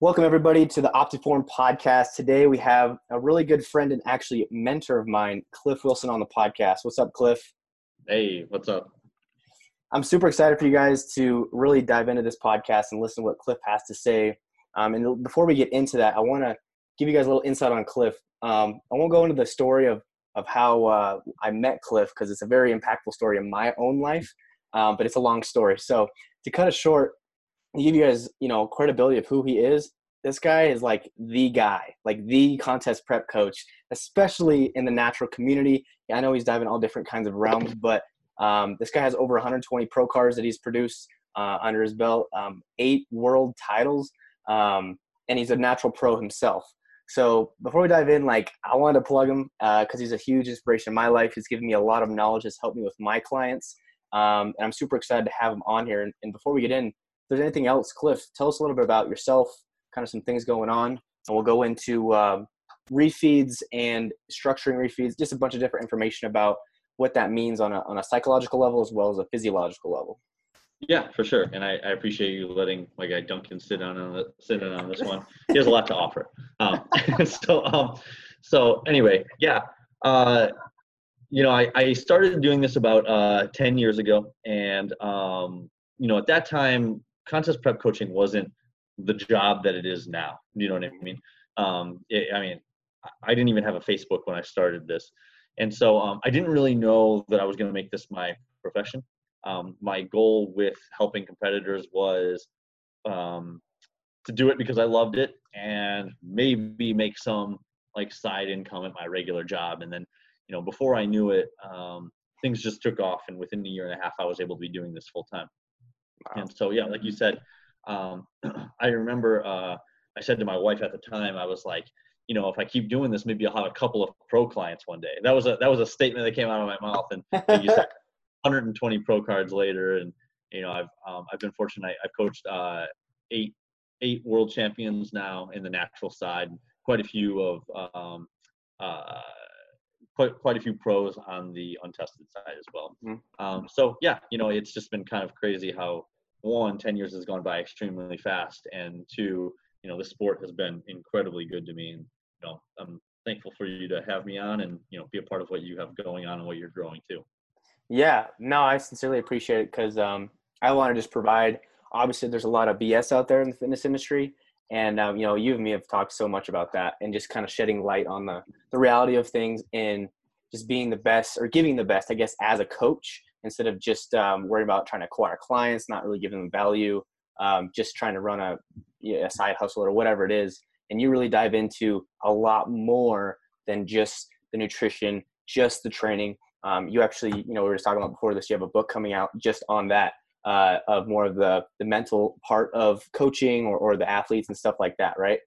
Welcome, everybody, to the Optiform podcast. Today, we have a really good friend and actually mentor of mine, Cliff Wilson, on the podcast. What's up, Cliff? Hey, what's up? I'm super excited for you guys to really dive into this podcast and listen to what Cliff has to say. Um, and before we get into that, I want to give you guys a little insight on Cliff. Um, I won't go into the story of of how uh, I met Cliff because it's a very impactful story in my own life, um, but it's a long story. So to cut it short, give you guys you know credibility of who he is this guy is like the guy like the contest prep coach especially in the natural community. I know he's diving all different kinds of realms but um, this guy has over 120 pro cards that he's produced uh, under his belt um, eight world titles um, and he's a natural pro himself. So before we dive in like i wanted to plug him because uh, he's a huge inspiration in my life. He's given me a lot of knowledge has helped me with my clients um, and i'm super excited to have him on here. And, and before we get in there's anything else, Cliff, tell us a little bit about yourself, kind of some things going on, and we'll go into um, refeeds and structuring refeeds, just a bunch of different information about what that means on a, on a psychological level as well as a physiological level. Yeah, for sure. And I, I appreciate you letting my guy Duncan sit on, on the, sit in on this one. He has a lot to offer. Um, so, um, so anyway, yeah. Uh, you know, I, I started doing this about uh, 10 years ago. And, um, you know, at that time, contest prep coaching wasn't the job that it is now. You know what I mean? Um, it, I mean, I didn't even have a Facebook when I started this, and so um, I didn't really know that I was going to make this my profession. Um, my goal with helping competitors was um, to do it because I loved it and maybe make some like side income at my regular job. And then, you know, before I knew it, um, things just took off, and within a year and a half, I was able to be doing this full time. Wow. And so, yeah, like you said, um, I remember uh, I said to my wife at the time, I was like, you know, if I keep doing this, maybe I'll have a couple of pro clients one day. That was a that was a statement that came out of my mouth, and like you said, 120 pro cards later, and you know, I've um, I've been fortunate. I, have coached uh, eight eight world champions now in the natural side, quite a few of um, uh, quite quite a few pros on the untested side as well. Mm-hmm. Um, so yeah, you know, it's just been kind of crazy how one, 10 years has gone by extremely fast, and two, you know, the sport has been incredibly good to me, and you know, I'm thankful for you to have me on and you know be a part of what you have going on and what you're growing too. Yeah, no, I sincerely appreciate it because um, I want to just provide. Obviously, there's a lot of BS out there in the fitness industry, and um, you know, you and me have talked so much about that, and just kind of shedding light on the the reality of things and just being the best or giving the best, I guess, as a coach instead of just um, worrying about trying to acquire clients, not really giving them value, um, just trying to run a, a side hustle or whatever it is. And you really dive into a lot more than just the nutrition, just the training. Um, you actually, you know, we were just talking about before this. You have a book coming out just on that uh, of more of the the mental part of coaching or, or the athletes and stuff like that, right?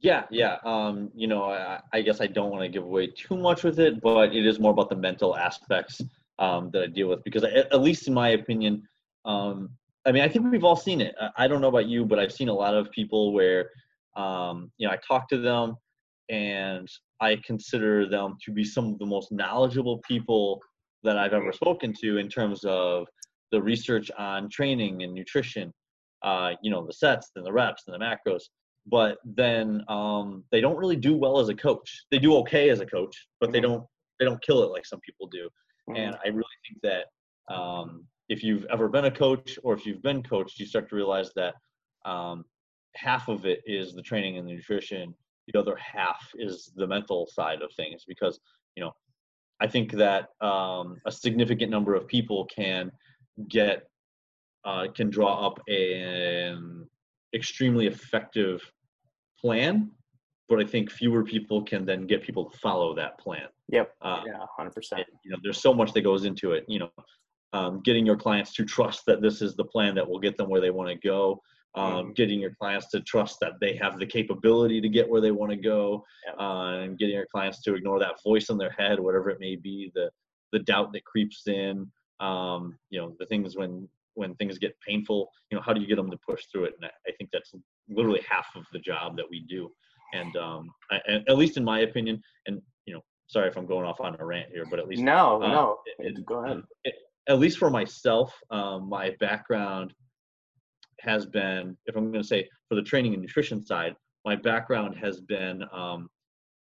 Yeah, yeah. Um, you know, I, I guess I don't want to give away too much with it, but it is more about the mental aspects um, that I deal with because, I, at least in my opinion, um, I mean, I think we've all seen it. I don't know about you, but I've seen a lot of people where, um, you know, I talk to them and I consider them to be some of the most knowledgeable people that I've ever spoken to in terms of the research on training and nutrition, uh, you know, the sets and the reps and the macros. But then um, they don't really do well as a coach. They do okay as a coach, but they mm-hmm. don't they don't kill it like some people do. Mm-hmm. And I really think that um, if you've ever been a coach or if you've been coached, you start to realize that um, half of it is the training and the nutrition. The other half is the mental side of things because you know I think that um, a significant number of people can get uh, can draw up an extremely effective plan but I think fewer people can then get people to follow that plan. Yep. Uh, yeah, hundred percent. You know, there's so much that goes into it. You know, um, getting your clients to trust that this is the plan that will get them where they want to go. Um, mm-hmm. Getting your clients to trust that they have the capability to get where they want to go, uh, and getting your clients to ignore that voice in their head, whatever it may be, the the doubt that creeps in. Um, you know, the things when when things get painful. You know, how do you get them to push through it? And I, think that's literally half of the job that we do and um, I, at least in my opinion, and you know, sorry if I'm going off on a rant here, but at least no, uh, no, it, go ahead. It, at least for myself, um, my background has been, if I'm going to say for the training and nutrition side, my background has been um,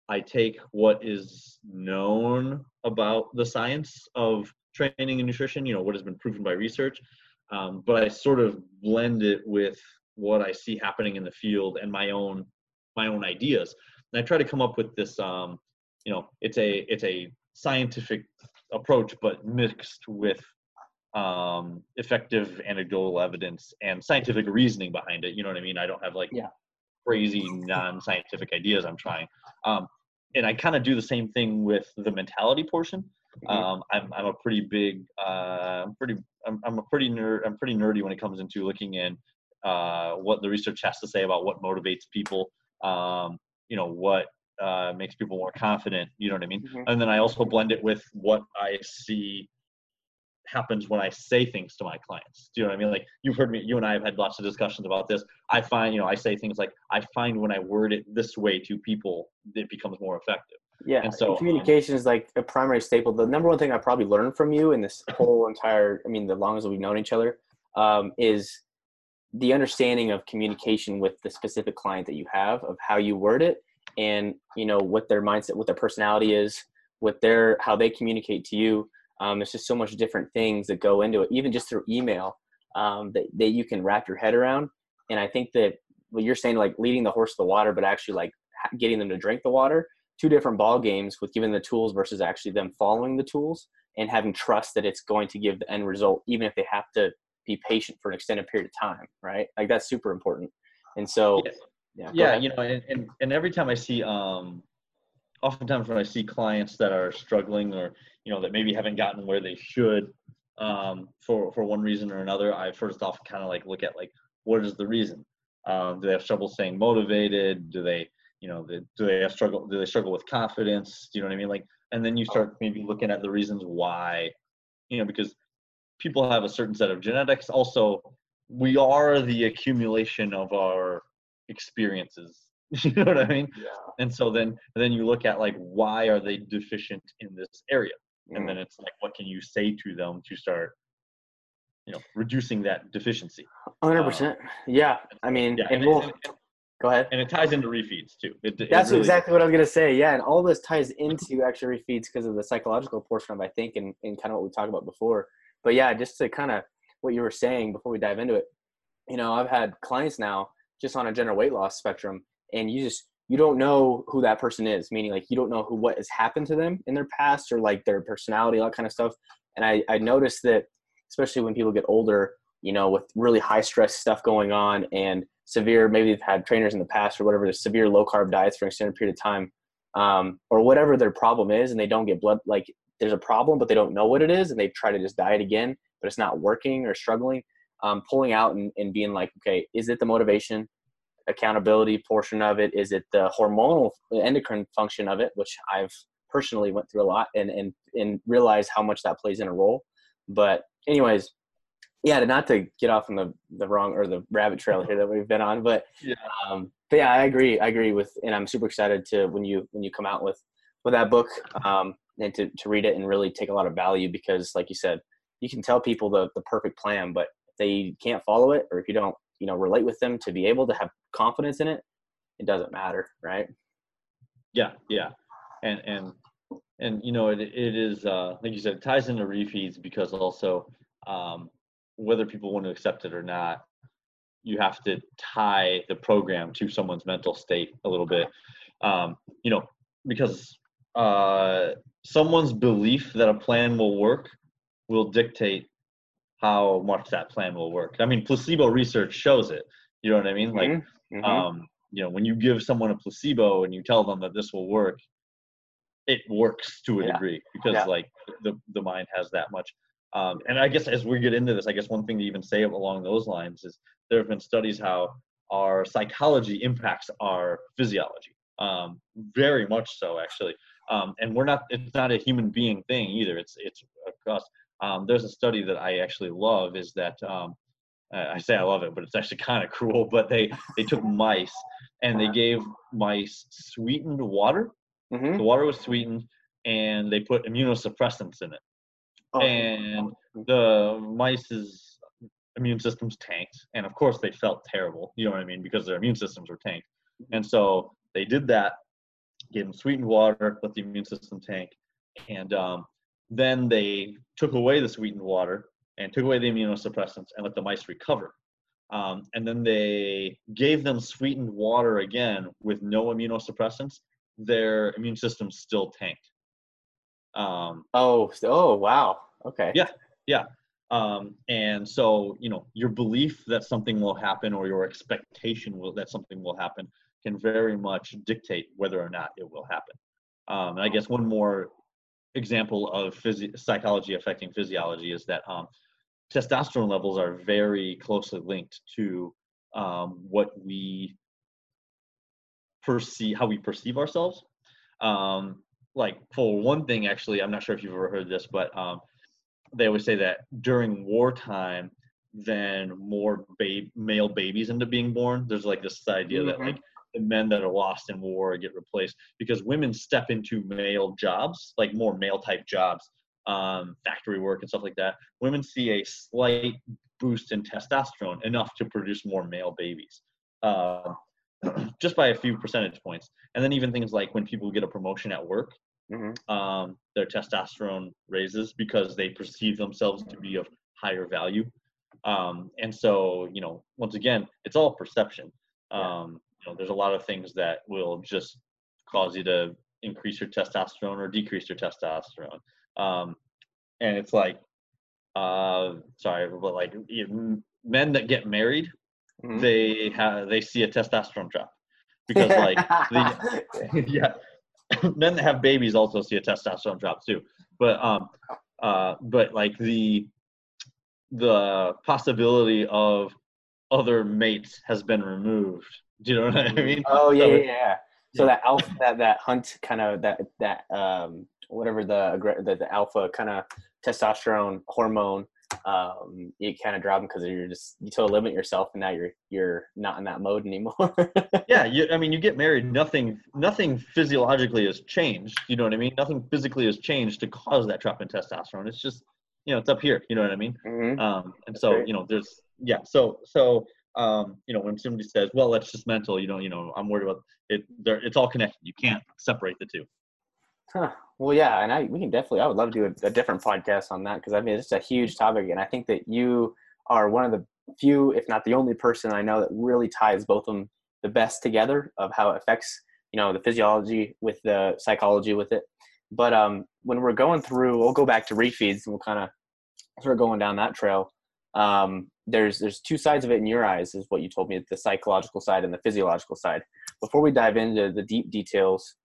I take what is known about the science of training and nutrition, you know, what has been proven by research, um, but I sort of blend it with what I see happening in the field and my own my own ideas. And I try to come up with this, um, you know, it's a it's a scientific approach, but mixed with um, effective anecdotal evidence and scientific reasoning behind it. You know what I mean? I don't have like yeah. crazy non-scientific ideas I'm trying. Um, and I kind of do the same thing with the mentality portion. Mm-hmm. Um, I'm I'm a pretty big uh, I'm pretty I'm, I'm a pretty nerd I'm pretty nerdy when it comes into looking in uh, what the research has to say about what motivates people. Um, you know what uh, makes people more confident. You know what I mean? Mm-hmm. And then I also blend it with what I see happens when I say things to my clients. Do you know what I mean? Like you've heard me, you and I have had lots of discussions about this. I find, you know, I say things like, I find when I word it this way to people, it becomes more effective. Yeah. And so communication um, is like a primary staple. The number one thing I probably learned from you in this whole entire, I mean, the longest we've known each other, um, is the understanding of communication with the specific client that you have, of how you word it, and you know what their mindset, what their personality is, what their how they communicate to you um, there's just so much different things that go into it, even just through email um, that, that you can wrap your head around. And I think that what you're saying, like leading the horse to the water, but actually like getting them to drink the water, two different ball games with giving the tools versus actually them following the tools and having trust that it's going to give the end result, even if they have to be patient for an extended period of time, right? Like that's super important. And so, yeah, yeah, yeah you know, and, and, and every time I see, um, oftentimes when I see clients that are struggling or you know that maybe haven't gotten where they should um, for for one reason or another, I first off kind of like look at like what is the reason? Um, do they have trouble staying motivated? Do they you know do they have struggle? Do they struggle with confidence? Do you know what I mean? Like, and then you start maybe looking at the reasons why, you know, because people have a certain set of genetics. Also, we are the accumulation of our experiences you know what I mean? Yeah. And so then then you look at like why are they deficient in this area? Mm. And then it's like what can you say to them to start you know reducing that deficiency? 100%. Um, yeah. I mean, yeah, and, and, we'll, and, go ahead. And it ties into refeeds too. It, That's it really, exactly what I was going to say. Yeah, and all this ties into actually refeeds because of the psychological portion of I think and, and kind of what we talked about before. But yeah, just to kind of what you were saying before we dive into it, you know, I've had clients now just on a general weight loss spectrum and you just you don't know who that person is meaning like you don't know who what has happened to them in their past or like their personality all that kind of stuff and i i noticed that especially when people get older you know with really high stress stuff going on and severe maybe they've had trainers in the past or whatever the severe low carb diets for an extended period of time um, or whatever their problem is and they don't get blood like there's a problem but they don't know what it is and they try to just diet again but it's not working or struggling um, pulling out and, and being like okay is it the motivation accountability portion of it? Is it the hormonal endocrine function of it, which I've personally went through a lot and and and realize how much that plays in a role. But anyways, yeah, not to get off on the the wrong or the rabbit trail here that we've been on, but yeah, um, but yeah, I agree. I agree with, and I'm super excited to when you when you come out with with that book um, and to to read it and really take a lot of value because, like you said, you can tell people the the perfect plan, but if they can't follow it or if you don't you know relate with them to be able to have confidence in it it doesn't matter right yeah yeah and and and you know it, it is uh like you said it ties into refeeds because also um whether people want to accept it or not you have to tie the program to someone's mental state a little bit um you know because uh someone's belief that a plan will work will dictate how much that plan will work. I mean, placebo research shows it. You know what I mean? Like, mm-hmm. mm-hmm. um, you know, when you give someone a placebo and you tell them that this will work, it works to a yeah. degree because yeah. like the the mind has that much. Um, and I guess as we get into this, I guess one thing to even say along those lines is there have been studies how our psychology impacts our physiology. Um, very much so, actually. Um, and we're not, it's not a human being thing either. It's, it's across um, there's a study that I actually love is that um, I say I love it, but it's actually kind of cruel. But they they took mice and they gave mice sweetened water. Mm-hmm. The water was sweetened, and they put immunosuppressants in it. Oh. And the mice's immune systems tanked, and of course they felt terrible. You know what I mean? Because their immune systems were tanked, and so they did that, gave them sweetened water, let the immune system tank, and um, then they took away the sweetened water and took away the immunosuppressants and let the mice recover. Um, and then they gave them sweetened water again with no immunosuppressants. Their immune system still tanked. Um, oh, oh, wow. Okay. Yeah, yeah. Um, and so, you know, your belief that something will happen or your expectation will, that something will happen can very much dictate whether or not it will happen. Um, and I guess one more example of phys- psychology affecting physiology is that um, testosterone levels are very closely linked to um, what we perceive, how we perceive ourselves. Um, like for one thing, actually, I'm not sure if you've ever heard this, but um, they always say that during wartime, then more male babies end up being born. There's like this idea mm-hmm. that like the men that are lost in war get replaced because women step into male jobs, like more male type jobs, um, factory work and stuff like that. Women see a slight boost in testosterone, enough to produce more male babies, uh, just by a few percentage points. And then even things like when people get a promotion at work, mm-hmm. um, their testosterone raises because they perceive themselves to be of higher value. Um, and so, you know, once again, it's all perception. Um, you know, there's a lot of things that will just cause you to increase your testosterone or decrease your testosterone. Um, and it's like, uh, sorry, but like men that get married, mm-hmm. they have they see a testosterone drop because like the, yeah, men that have babies also see a testosterone drop too. But um, uh, but like the the possibility of other mates has been removed do you know what I mm-hmm. mean? Oh yeah, so, yeah, yeah. So that alpha, that that hunt kind of that that um whatever the the, the alpha kind of testosterone hormone, um, you kind of drop them because you're just you to limit yourself, and now you're you're not in that mode anymore. yeah, you, I mean, you get married, nothing nothing physiologically has changed. You know what I mean? Nothing physically has changed to cause that drop in testosterone. It's just you know it's up here. You know what I mean? Mm-hmm. Um, and so you know there's yeah. So so um, you know, when somebody says, "Well, that's just mental," you know, you know, I'm worried about it. There, it's all connected. You can't separate the two. Huh. Well, yeah, and I we can definitely. I would love to do a, a different podcast on that because I mean it's a huge topic, and I think that you are one of the few, if not the only person I know that really ties both of them the best together of how it affects you know the physiology with the psychology with it. But um, when we're going through, we'll go back to refeeds and we'll kind of sort of going down that trail um, there's there's two sides of it in your eyes is what you told me the psychological side and the physiological side before we dive into the deep details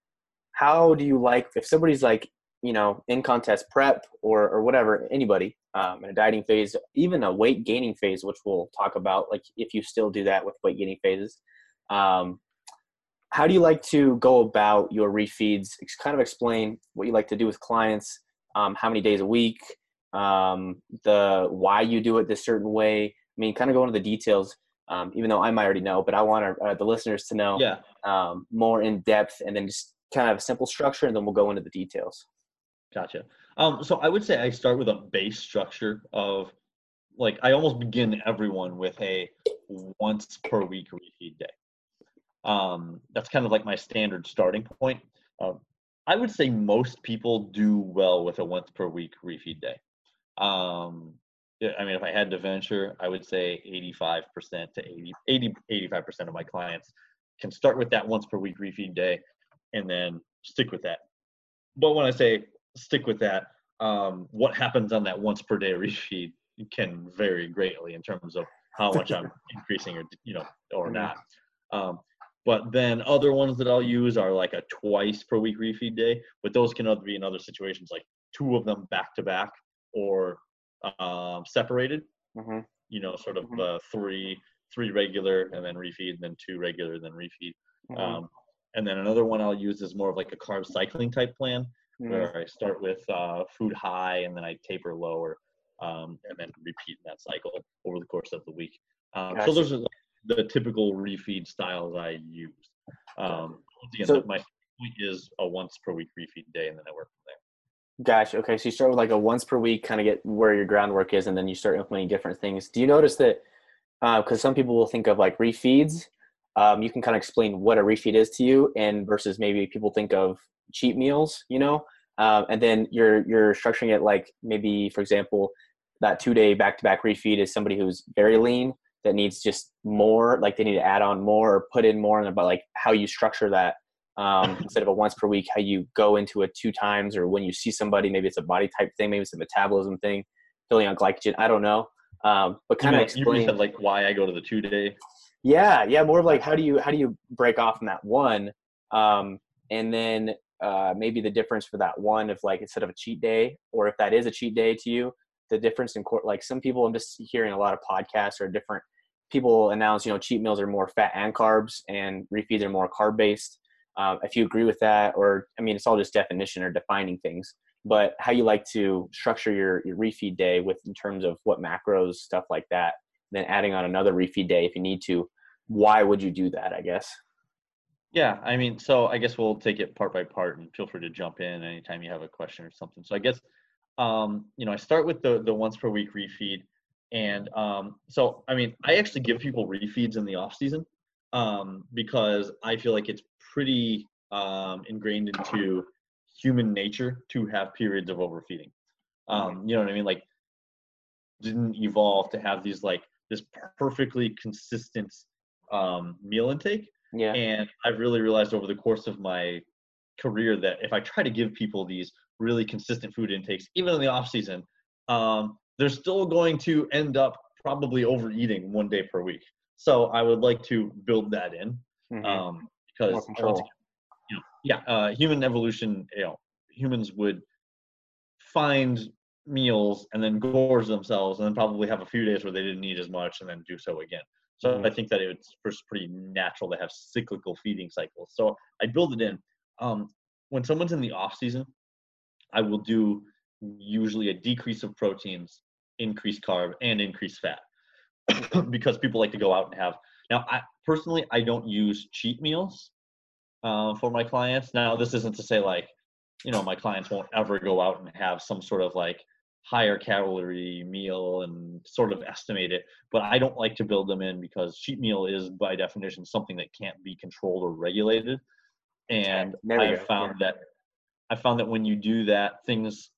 how do you like if somebody's like you know in contest prep or or whatever anybody um, in a dieting phase even a weight gaining phase which we'll talk about like if you still do that with weight gaining phases um, how do you like to go about your refeeds kind of explain what you like to do with clients um, how many days a week um, the why you do it this certain way. I mean, kind of go into the details, um, even though I might already know, but I want our, uh, the listeners to know yeah. um, more in depth and then just kind of a simple structure and then we'll go into the details. Gotcha. Um, so I would say I start with a base structure of like I almost begin everyone with a once per week refeed day. Um, that's kind of like my standard starting point. Uh, I would say most people do well with a once per week refeed day. Um, I mean, if I had to venture, I would say 85% to 80, 80 85% of my clients can start with that once per week refeed day and then stick with that. But when I say stick with that, um, what happens on that once per day refeed can vary greatly in terms of how much I'm increasing or, you know, or mm-hmm. not. Um, but then other ones that I'll use are like a twice per week refeed day, but those can be in other situations like two of them back to back or um, separated. Mm-hmm. You know, sort of uh, three three regular and then refeed, and then two regular, and then refeed. Mm-hmm. Um, and then another one I'll use is more of like a carb cycling type plan, mm-hmm. where I start with uh, food high and then I taper lower, um, and then repeat that cycle over the course of the week. Um, gotcha. So those are the typical refeed styles I use. Um, again, so, my point is a once per week refeed day, and then I work from there. Gosh, okay. So you start with like a once per week, kind of get where your groundwork is, and then you start implementing different things. Do you notice that? Because uh, some people will think of like refeeds. Um, you can kind of explain what a refeed is to you, and versus maybe people think of cheat meals. You know, uh, and then you're you're structuring it like maybe, for example, that two day back to back refeed is somebody who's very lean that needs just more, like they need to add on more or put in more, and about like how you structure that um, instead of a once per week, how you go into it two times, or when you see somebody, maybe it's a body type thing, maybe it's a metabolism thing, filling on glycogen. I don't know, um, but kind of explain. You said like why I go to the two day. Yeah, yeah, more of like how do you how do you break off in that one, um, and then uh, maybe the difference for that one if like instead of a cheat day, or if that is a cheat day to you, the difference in court. Like some people, I'm just hearing a lot of podcasts or different people announce, you know, cheat meals are more fat and carbs, and refeeds are more carb based um, if you agree with that or i mean it's all just definition or defining things but how you like to structure your, your refeed day with in terms of what macros stuff like that then adding on another refeed day if you need to why would you do that i guess yeah i mean so i guess we'll take it part by part and feel free to jump in anytime you have a question or something so i guess um, you know i start with the the once per week refeed and um, so i mean i actually give people refeeds in the off season um, because i feel like it's pretty um, ingrained into human nature to have periods of overfeeding. Um, you know what I mean? Like, didn't evolve to have these like this perfectly consistent um, meal intake. Yeah. And I've really realized over the course of my career that if I try to give people these really consistent food intakes, even in the off season, um, they're still going to end up probably overeating one day per week. So I would like to build that in. Mm-hmm. Um, because you know, yeah, uh, human evolution, you know, humans would find meals and then gorge themselves and then probably have a few days where they didn't eat as much and then do so again. So mm-hmm. I think that it's first pretty natural to have cyclical feeding cycles. So I build it in. Um, when someone's in the off season, I will do usually a decrease of proteins, increase carb, and increase fat because people like to go out and have. Now, I personally I don't use cheat meals uh, for my clients. Now, this isn't to say like, you know, my clients won't ever go out and have some sort of like higher calorie meal and sort of estimate it, but I don't like to build them in because cheat meal is by definition something that can't be controlled or regulated. And I found yeah. that I found that when you do that, things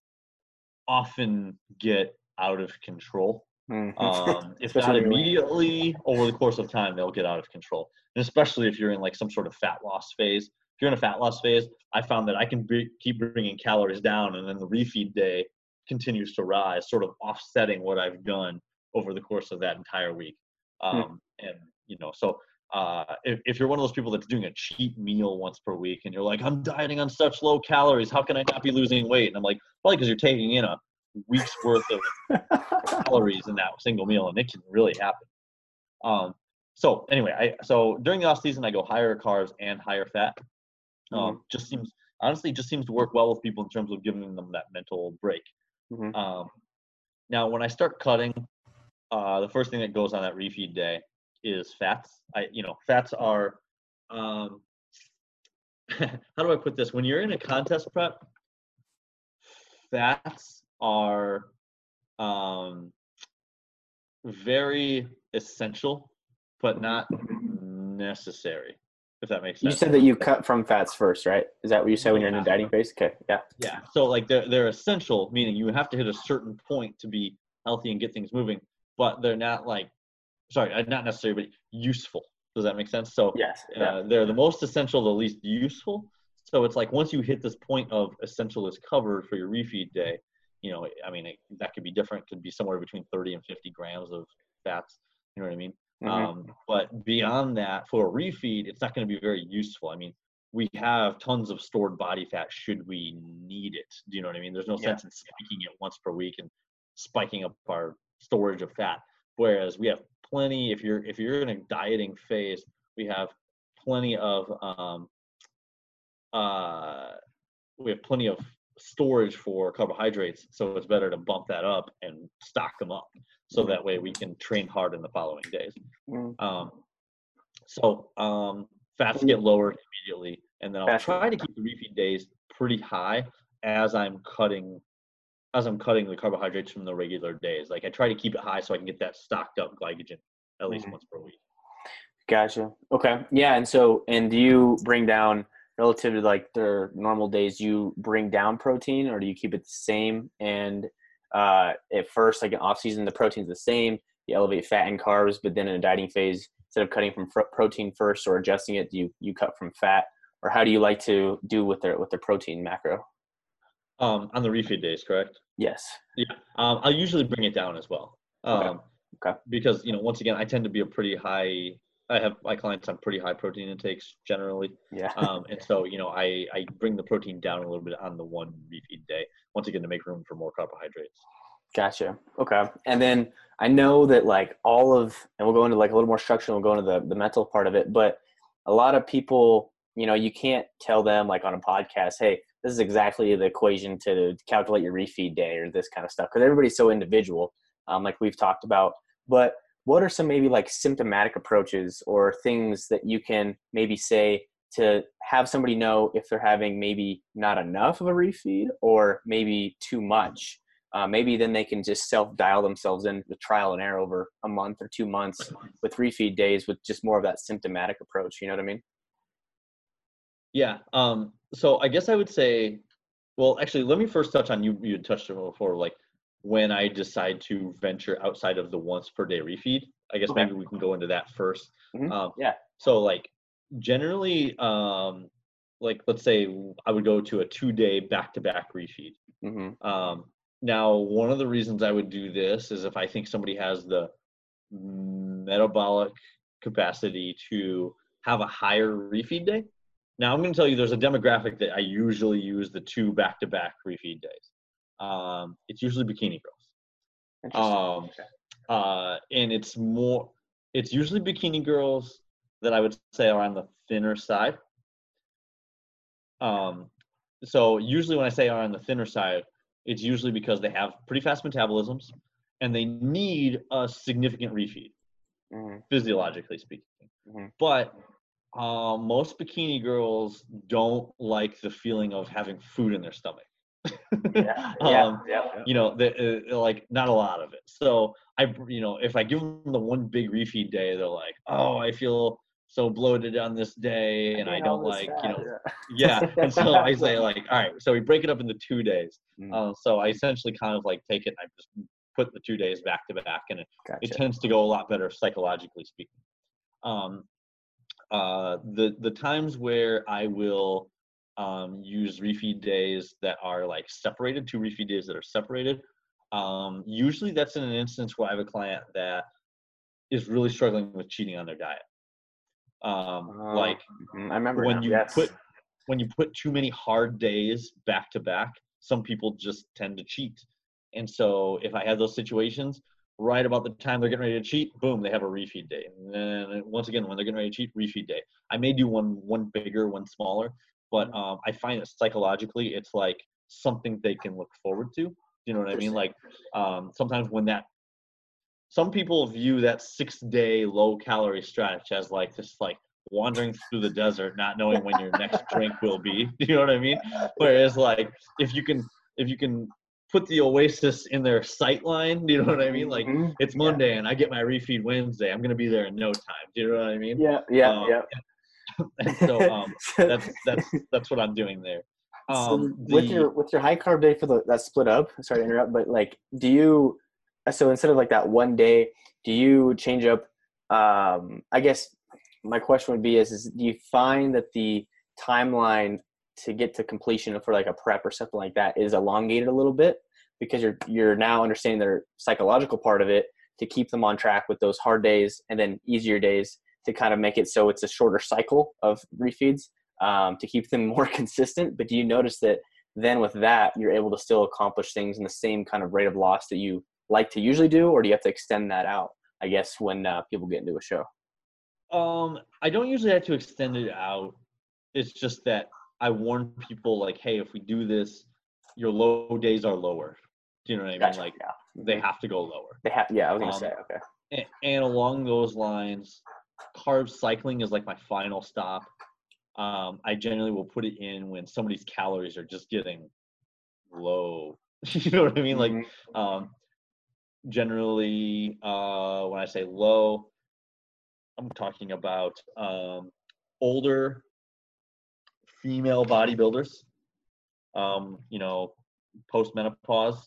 often get out of control. Mm-hmm. Um, if not immediately, over the course of time, they'll get out of control. And especially if you're in like some sort of fat loss phase. If you're in a fat loss phase, I found that I can be, keep bringing calories down, and then the refeed day continues to rise, sort of offsetting what I've done over the course of that entire week. Hmm. Um, And you know, so uh, if, if you're one of those people that's doing a cheat meal once per week and you're like, I'm dieting on such low calories, how can I not be losing weight? And I'm like, probably because you're taking in a week's worth of calories in that single meal, and it can really happen. Um, so anyway, I so during the off season I go higher carbs and higher fat. Um, mm-hmm. Just seems honestly just seems to work well with people in terms of giving them that mental break. Mm-hmm. Um, now when I start cutting, uh, the first thing that goes on that refeed day is fats. I you know fats are um, how do I put this? When you're in a contest prep, fats are um, very essential, but not necessary. If that makes sense. You said that you cut from fats first, right? Is that what you said when you're in the dieting phase? Okay, yeah. Yeah. So like they're they're essential, meaning you have to hit a certain point to be healthy and get things moving, but they're not like, sorry, uh, not necessary, but useful. Does that make sense? So yes, uh, they're the most essential, the least useful. So it's like once you hit this point of essential is covered for your refeed day, you know, I mean, it, that could be different. Could be somewhere between 30 and 50 grams of fats. You know what I mean? Mm-hmm. Um, but beyond that, for a refeed, it's not going to be very useful. I mean, we have tons of stored body fat should we need it. Do you know what I mean? There's no yeah. sense in spiking it once per week and spiking up our storage of fat. Whereas we have plenty. If you're if you're in a dieting phase, we have plenty of um, uh, we have plenty of storage for carbohydrates, so it's better to bump that up and stock them up, so that way we can train hard in the following days. Mm. Um, so um, fats get lowered immediately, and then I'll try to keep the refeed days pretty high. as I'm cutting as I'm cutting the carbohydrates from the regular days. Like I try to keep it high so I can get that stocked up glycogen at least Mhm. once per week. Gotcha. Okay. Yeah. And so, and do you bring down relative to like their normal days? Do you bring down protein, or do you keep it the same? And uh, at first, like in off season, the protein's the same. You elevate fat and carbs, but then in a dieting phase, instead of cutting from fr- protein first or adjusting it, do you you cut from fat, or how do you like to do with their with their protein macro? Um, on the refeed days, correct? Yes. Yeah. Um, I'll usually bring it down as well. Okay. Um, Okay. Because you know, once again, I tend to be a pretty high. I have my clients on pretty high protein intakes generally, Yeah. um, and so you know, I I bring the protein down a little bit on the one refeed day. Once again, to make room for more carbohydrates. Gotcha. Okay. And then I know that like all of, and we'll go into like a little more structure and we'll go into the, the mental part of it, but a lot of people, you know, you can't tell them like on a podcast, hey, this is exactly the equation to calculate your refeed day or this kind of stuff. Cause everybody's so individual, um, like we've talked about. But what are some maybe like symptomatic approaches or things that you can maybe say to have somebody know if they're having maybe not enough of a refeed or maybe too much? uh, maybe then they can just self dial themselves in with trial and error over a month or two months with refeed days with just more of that symptomatic approach. You know what I mean? Yeah. Um, so I guess I would say, well, actually, let me first touch on you. You touched on before, like when I decide to venture outside of the once per day refeed. I guess Okay. maybe we can go into that 1st Mhm. Um, Yeah. So like generally, um, like let's say I would go to a two day back to back refeed. hmm Um, now, one of the reasons I would do this is if I think somebody has the metabolic capacity to have a higher refeed day. Now, I'm going to tell you there's a demographic that I usually use the two back to back refeed days. Um, it's usually bikini girls. Um, uh, and it's more, it's usually bikini girls that I would say are on the thinner side. Um, so usually when I say are on the thinner side, it's usually because they have pretty fast metabolisms and they need a significant refeed, Mhm. physiologically speaking. Mhm. But uh, most bikini girls don't like the feeling of having food in their stomach. Yeah. Yeah. Um, yeah. you know, the, uh, like not a lot of it. So I, you know, if I give them the one big refeed day, they're like, oh, I feel so bloated on this day, and I all don't like, you know, yeah. yeah. And so I say like, all right, so we break it up into two days. Mm, Uh, so I essentially kind of like take it and I just put the two days back to back, and it, it tends to go a lot better psychologically speaking. Um, uh, the the times where I will um, use refeed days that are like separated, two refeed days that are separated. Um, usually, that's in an instance where I have a client that is really struggling with cheating on their diet. Um, Oh, like mhm, I remember when now. you yes. put when you put too many hard days back to back, some people just tend to cheat. And so if I have those situations, right about the time they're getting ready to cheat, boom, they have a refeed day. And then once again, when they're getting ready to cheat, refeed day. I may do one one bigger, one smaller, but Mm-hmm. um, I find that psychologically, it's like something they can look forward to. You know what I mean? Like um, sometimes when that some people view that six day low calorie stretch as like this like wandering through the desert not knowing when your next drink will be you know what i mean whereas like if you can if you can put the oasis in their sight line you know what i mean like Mhm. it's monday and i get my refeed wednesday i'm gonna be there in no time do you know what i mean Yeah. Yeah. um, yeah. and so um that's that's that's what i'm doing there. So um with the- your with your high carb day for the that split up sorry to interrupt but like do you so instead of like that one day do you change up um i guess my question would be is, is do you find that the timeline to get to completion for like a prep or something like that is elongated a little bit? Because you're you're now understanding their psychological part of it to keep them on track with those hard days and then easier days to kind of make it so it's a shorter cycle of refeeds um, to keep them more consistent. But do you notice that then with that, you're able to still accomplish things in the same kind of rate of loss that you like to usually do, or do you have to extend that out? I guess when uh, people get into a show. Um, I don't usually have to extend it out. It's just that I warn people like, hey, if we do this, your low days are lower. Do you know what I mean? Like yeah, they have to go lower. they have. Yeah, I was gonna Um, say okay. And, and along those lines, carb cycling is like my final stop. Um, I generally will put it in when somebody's calories are just getting low. you know what I mean? Like, Mhm. um, generally, uh, when I say low, I'm talking about um, older female bodybuilders. Um, you know, post-menopause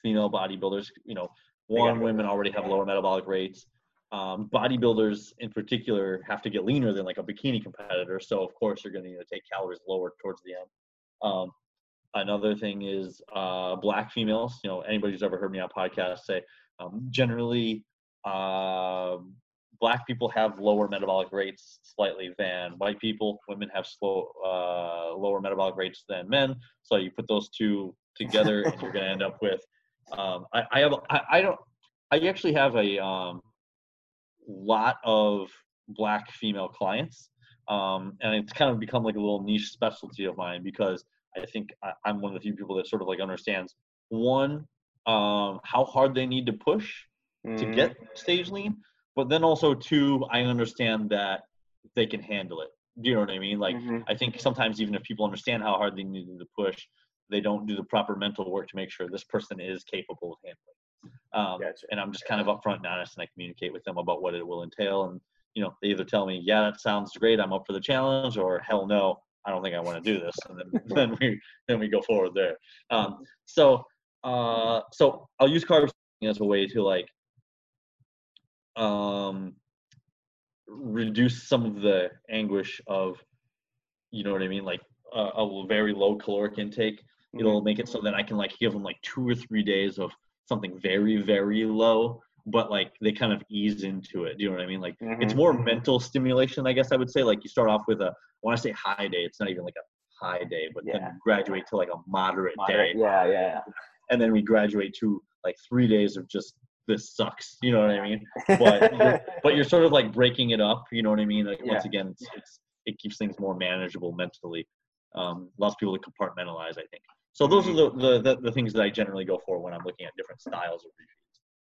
female bodybuilders. You know, one, women already have lower metabolic rates. Um, bodybuilders in particular have to get leaner than like a bikini competitor, so of course you're going to need to take calories lower towards the end. Um, another thing is uh, black females. You know, anybody who's ever heard me on podcasts say um, generally uh, black people have lower metabolic rates slightly than white people. Women have slow uh, lower metabolic rates than men. So you put those two together, and you're going to end up with. Um, I, I have I, I don't I actually have a um, lot of black female clients, um, and it's kind of become like a little niche specialty of mine because I think I, I'm one of the few people that sort of like understands one um, how hard they need to push to Mhm. get stage lean, but then also two, I understand that they can handle it. Do you know what I mean? Like Mhm. I think sometimes even if people understand how hard they need to push, they don't do the proper mental work to make sure this person is capable of handling. Um, Gotcha. and I'm just kind of upfront and honest, and I communicate with them about what it will entail. And you know, they either tell me, "Yeah, that sounds great, I'm up for the challenge," or "Hell no, I don't think I want to do this," and then then we then we go forward there. Um, so uh, so I'll use carbs as a way to like um, reduce some of the anguish of, you know what I mean, like a, a very low caloric intake. Mm-hmm. It'll make it so that I can like give them like two or three days of something very very low, but like they kind of ease into it. Do you know what I mean? Like it's Mhm. more mental stimulation, I guess I would say. Like you start off with a when I say high day, it's not even like a high day, but Yeah. then graduate to like a moderate, Moderate- day Yeah, yeah. and then we graduate to like three days of just this sucks you know what i mean but you're, but you're sort of like breaking it up you know what i mean like once again it's, it's it keeps things more manageable mentally um allows people to compartmentalize i think so those are the, the the the things that i generally go for when i'm looking at different styles of refeeds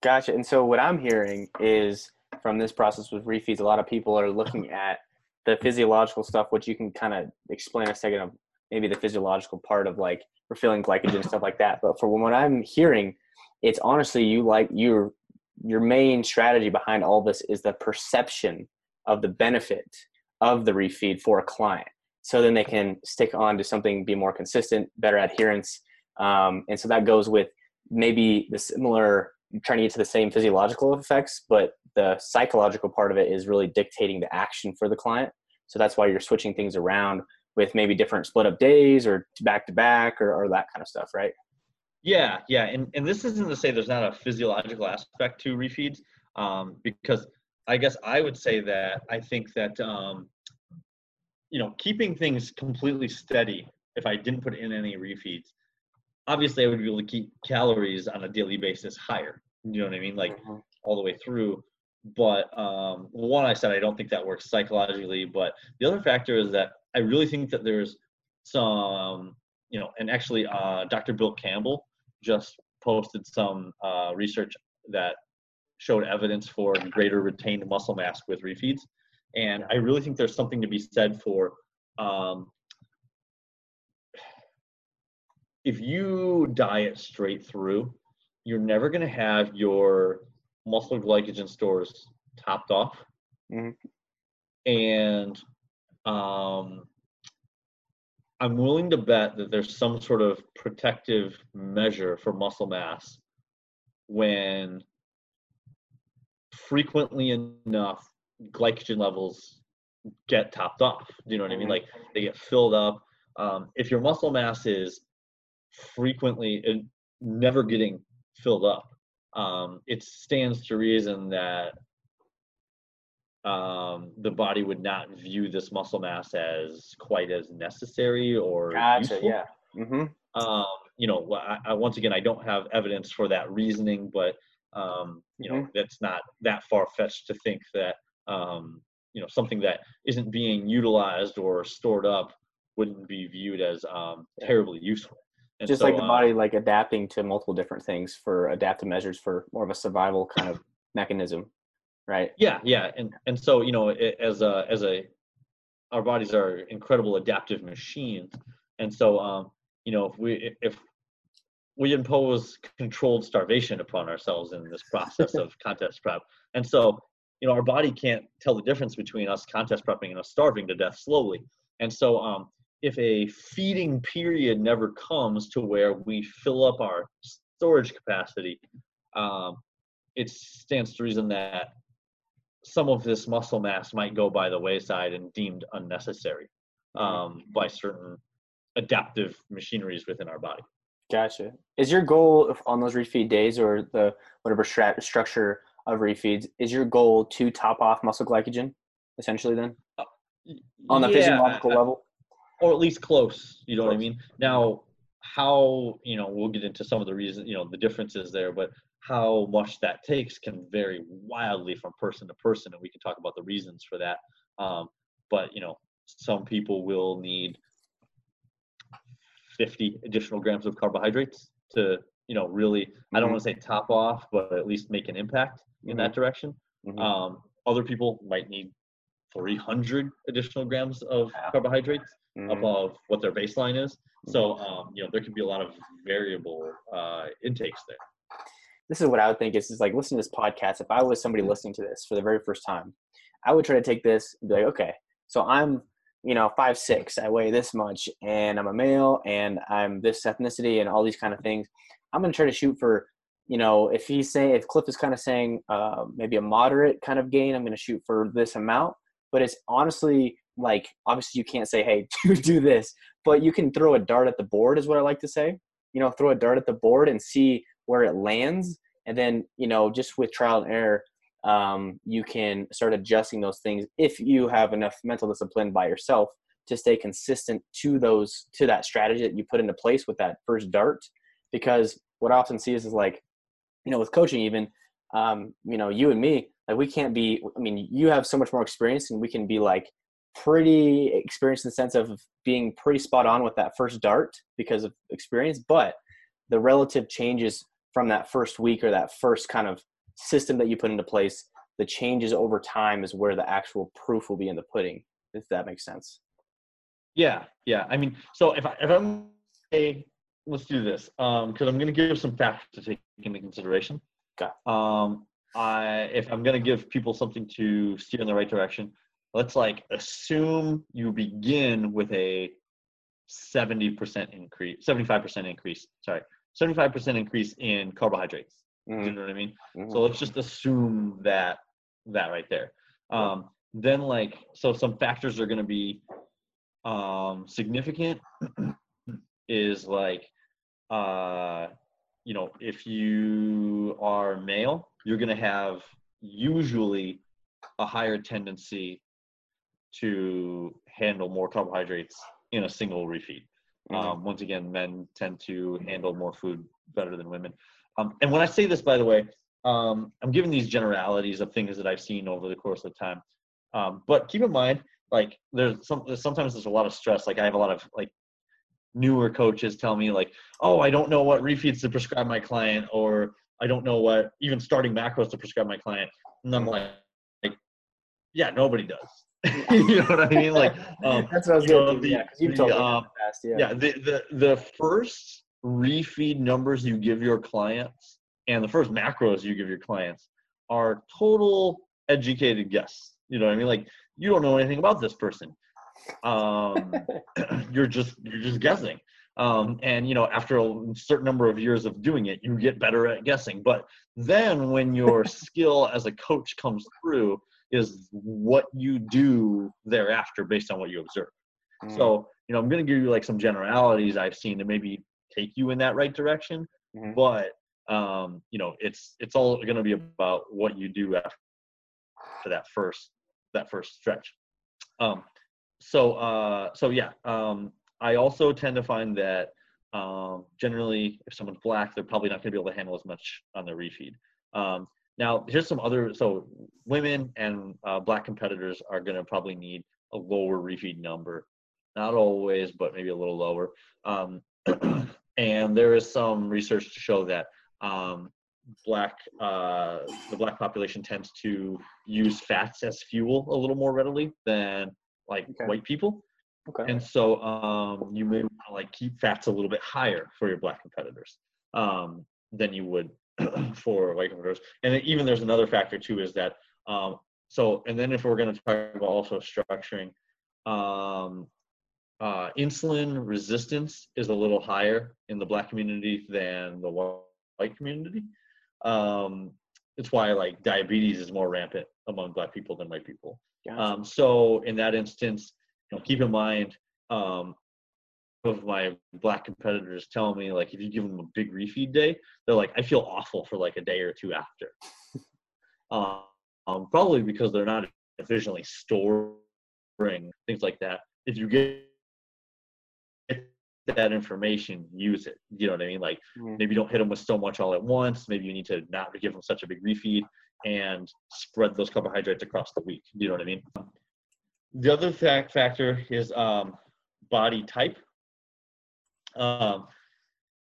Gotcha. And so what I'm hearing is from this process with refeeds, a lot of people are looking at the physiological stuff, which you can kind of explain a second of maybe the physiological part of like refilling glycogen and stuff like that. But for what I'm hearing, it's honestly you like your your main strategy behind all this is the perception of the benefit of the refeed for a client. So then they can stick on to something, be more consistent, better adherence. Um, and so that goes with maybe the similar trying to get to the same physiological effects, but the psychological part of it is really dictating the action for the client. So that's why you're switching things around with maybe different split up days or back to back or, that kind of stuff, right? yeah yeah and and this isn't to say there's not a physiological aspect to refeeds um because i guess i would say that i think that um you know keeping things completely steady if i didn't put in any refeeds obviously i would be able to keep calories on a daily basis higher you know what i mean like Mhm. all the way through but um, one i said i don't think that works psychologically but the other factor is that i really think that there's some you know and actually uh, dr bill campbell just posted some uh, research that showed evidence for greater retained muscle mass with refeeds and i really think there's something to be said for um, if you diet straight through you're never going to have your muscle glycogen stores topped off Mhm. and um, i'm willing to bet that there's some sort of protective measure for muscle mass when frequently enough glycogen levels get topped off do you know what i mean Mhm. like they get filled up um, if your muscle mass is frequently uh, never getting filled up um, it stands to reason that um, the body would not view this muscle mass as quite as necessary or Gotcha. useful. Yeah. Mm-hmm. Um, you know, I, I, once again, I don't have evidence for that reasoning, but um, you know, that's not that far fetched to think that um, you know something that isn't being utilized or stored up wouldn't be viewed as um, terribly useful. And Just so, like the um, body, like adapting to multiple different things for adaptive measures for more of a survival kind of mechanism, right? yeah yeah and and so you know it, as a as a our bodies are incredible adaptive machines and so um you know if we if we impose controlled starvation upon ourselves in this process of contest prep. And so, you know, our body can't tell the difference between us contest prepping and us starving to death slowly. And so, um, if a feeding period never comes to where we fill up our storage capacity, um, it stands to reason that some of this muscle mass might go by the wayside and deemed unnecessary um, by certain adaptive machineries within our body. Gotcha. Is your goal on those refeed days or the whatever structure of refeeds, is your goal to top off muscle glycogen essentially then? Uh, on the yeah, physiological level? Or at least close, you know close. what I mean? Now, how, you know, we'll get into some of the reasons, you know, the differences there, but how much that takes can vary wildly from person to person, and we can talk about the reasons for that. Um, but, you know, some people will need 50 additional grams of carbohydrates to you know really i don't want to mm-hmm. say top off but at least make an impact in mm-hmm. that direction mm-hmm. um, other people might need 300 additional grams of yeah. carbohydrates mm-hmm. above what their baseline is so mm-hmm. um, you know there could be a lot of variable uh, intakes there this is what i would think is, is like listening to this podcast if i was somebody listening to this for the very first time i would try to take this and be like okay so i'm you know five six i weigh this much and i'm a male and i'm this ethnicity and all these kind of things i'm going to try to shoot for you know if he's saying if cliff is kind of saying uh, maybe a moderate kind of gain i'm going to shoot for this amount. But it's honestly like obviously you can't say hey do, do this. But you can throw a dart at the board is what i like to say. You know throw a dart at the board and see where it lands. And then you know just with trial and error um, you can start adjusting those things if you have enough mental discipline by yourself to stay consistent to those to that strategy that you put into place with that first dart. Because what i often see is, is like you know with coaching even um, you know you and me like we can't be i mean you have so much more experience and we can be like pretty experienced in the sense of being pretty spot on with that first dart because of experience but the relative changes from that first week or that first kind of system that you put into place, the changes over time is where the actual proof will be in the pudding. If that makes sense. Yeah, yeah. I mean, so if I if I'm hey, let's do this because um, I'm going to give some facts to take into consideration. Okay. Um, I if I'm going to give people something to steer in the right direction, let's like assume you begin with a 70% increase, 75% increase. Sorry, 75% increase in carbohydrates. Mm-hmm. You know what I mean? Mm-hmm. So let's just assume that that right there. Um, then like so some factors are going to be um, significant is like uh, you know if you are male you're going to have usually a higher tendency to handle more carbohydrates in a single refeed. Mm-hmm. Um, once again, men tend to handle more food better than women. Um, and when I say this, by the way, um, I'm giving these generalities of things that I've seen over the course of time. Um, but keep in mind, like there's some sometimes there's a lot of stress. Like I have a lot of like newer coaches tell me like, oh, I don't know what refeeds to prescribe my client, or I don't know what even starting macros to prescribe my client. And I'm like, like yeah, nobody does. you know what I mean? Like um, that's what I was going to. Yeah, you've told me um, past, yeah. yeah, the the the first refeed numbers you give your clients and the first macros you give your clients are total educated guess. You know what I mean? Like you don't know anything about this person. Um, you're just you're just guessing. Um, and you know, after a certain number of years of doing it, you get better at guessing. But then when your skill as a coach comes through, is what you do thereafter based on what you observe. Mm. So, you know, I'm going to give you like some generalities I've seen to maybe take you in that right direction. Mm-hmm. But um, you know, it's it's all going to be about what you do after that first that first stretch. Um, so uh, so yeah, um, I also tend to find that um, generally, if someone's black, they're probably not going to be able to handle as much on their refeed. Um, now, here's some other. So, women and uh, black competitors are going to probably need a lower refeed number. Not always, but maybe a little lower. Um, and there is some research to show that um, black uh, the black population tends to use fats as fuel a little more readily than like okay. white people. Okay. And so um, you may want to like keep fats a little bit higher for your black competitors. um, than you would for white competitors. And even there's another factor too is that um, so and then if we're going to talk about also structuring, um, uh, insulin resistance is a little higher in the black community than the white community. Um, it's why like diabetes is more rampant among black people than white people. Gotcha. Um, so in that instance, you know, keep in mind um, of my black competitors tell me like if you give them a big refeed day, they're like I feel awful for like a day or two after. um, um, probably because they're not efficiently storing things like that. If you get that information, use it. You know what I mean? Like mm-hmm. maybe don't hit them with so much all at once. Maybe you need to not give them such a big refeed and spread those carbohydrates across the week. Do you know what I mean? The other fact factor is um, body type. Um,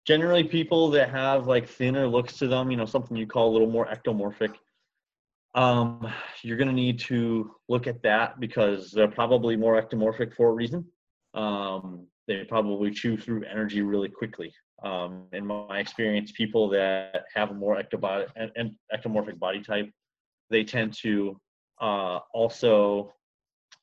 generally, people that have like thinner looks to them, you know, something you call a little more ectomorphic, um, you're going to need to look at that because they're probably more ectomorphic for a reason. Um, they probably chew through energy really quickly. Um, in my experience, people that have a more ectomorphic body type, they tend to uh, also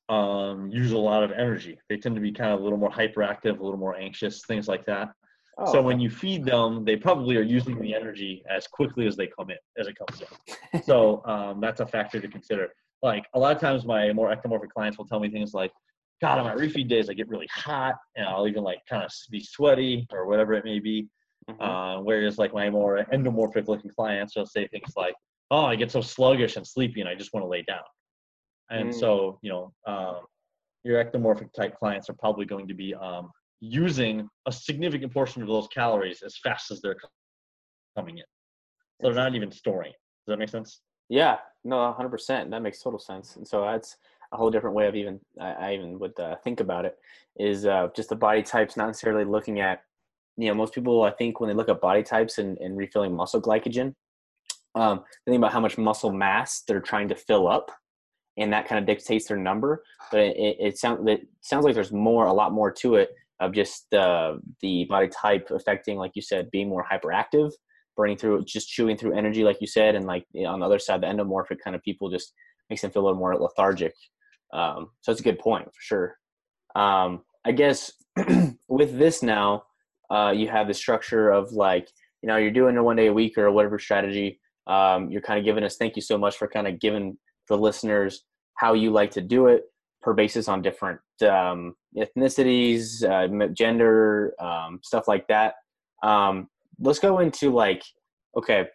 um, use a lot of energy. They tend to be kind of a little more hyperactive, a little more anxious, things like that. Oh, so okay. when you feed them, they probably are using the energy as quickly as they come in, as it comes in. so um, that's a factor to consider. Like a lot of times, my more ectomorphic clients will tell me things like, God, on my refeed days, I get really hot and I'll even like kind of be sweaty or whatever it may be. Mm-hmm. Uh, whereas like my more endomorphic looking clients will say things like, oh, I get so sluggish and sleepy and I just want to lay down. And mm. so, you know, um, your ectomorphic type clients are probably going to be um, using a significant portion of those calories as fast as they're coming in. So they're not even storing it. Does that make sense? Yeah, no, 100%. That makes total sense. And so that's a whole different way of even I, I even would uh, think about it is uh, just the body types, not necessarily looking at you know most people I think when they look at body types and, and refilling muscle glycogen, um, they think about how much muscle mass they're trying to fill up, and that kind of dictates their number. But it, it, it sounds it sounds like there's more, a lot more to it of just uh, the body type affecting, like you said, being more hyperactive, burning through, just chewing through energy, like you said, and like you know, on the other side, the endomorphic kind of people just makes them feel a little more lethargic um, so that's a good point for sure. Um, I guess with this now, uh, you have the structure of like, you know, you're doing a one day a week or whatever strategy. Um, you're kind of giving us, thank you so much for kind of giving the listeners how you like to do it per basis on different um, ethnicities, uh, gender, um, stuff like that. Um, let's go into like, okay,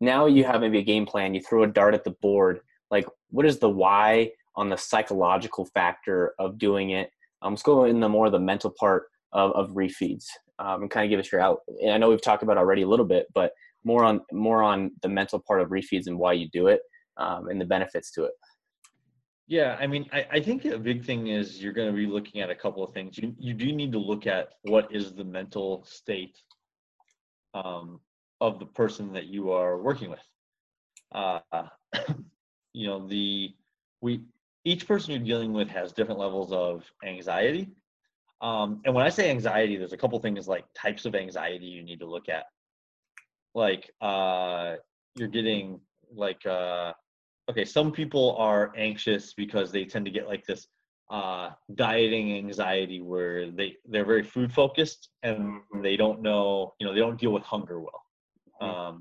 now you have maybe a game plan. You throw a dart at the board. Like, what is the why? On the psychological factor of doing it. Um, let's go in the more the mental part of, of refeeds um, and kind of give us your out. And I know we've talked about already a little bit, but more on more on the mental part of refeeds and why you do it um, and the benefits to it. Yeah, I mean, I, I think a big thing is you're going to be looking at a couple of things. You you do need to look at what is the mental state um, of the person that you are working with. Uh, you know, the we each person you're dealing with has different levels of anxiety. Um, and when I say anxiety, there's a couple things like types of anxiety you need to look at. Like uh, you're getting like uh, okay, some people are anxious because they tend to get like this uh, dieting anxiety where they they're very food focused and they don't know you know they don't deal with hunger well. Mm-hmm.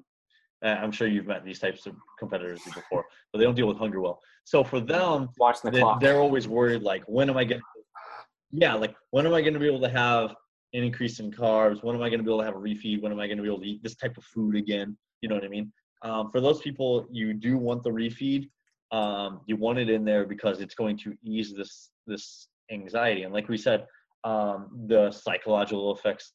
Um, I'm sure you've met these types of competitors before, but they don't deal with hunger well. So for them, watching the they, clock, they're always worried like, when am I going? to Yeah, like when am I going to be able to have an increase in carbs? When am I going to be able to have a refeed? When am I going to be able to eat this type of food again? You know what I mean? Um, for those people, you do want the refeed. Um, you want it in there because it's going to ease this this anxiety. And like we said, um, the psychological effects,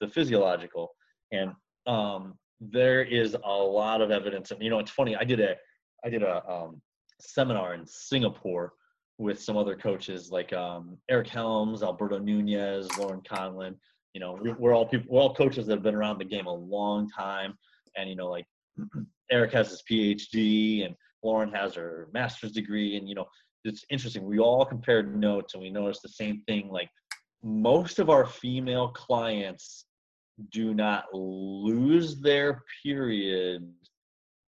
the physiological, and um, there is a lot of evidence. And you know, it's funny. I did a I did a um, seminar in Singapore with some other coaches like um, Eric Helms, Alberto Nunez, Lauren Conlin. You know, we're all people, we're all coaches that have been around the game a long time. And you know, like Eric has his PhD, and Lauren has her master's degree, and you know, it's interesting. We all compared notes, and we noticed the same thing. Like most of our female clients do not lose their period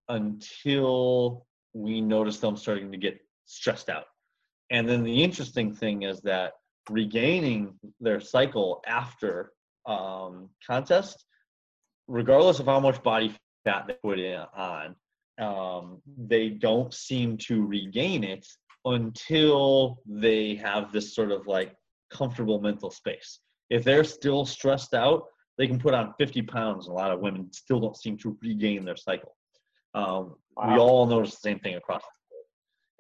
until we notice them starting to get stressed out. And then the interesting thing is that regaining their cycle after um, contest, regardless of how much body fat they put in on, um, they don't seem to regain it until they have this sort of like comfortable mental space. If they're still stressed out, they can put on 50 pounds. And a lot of women still don't seem to regain their cycle. Um, wow. We all notice the same thing across the board.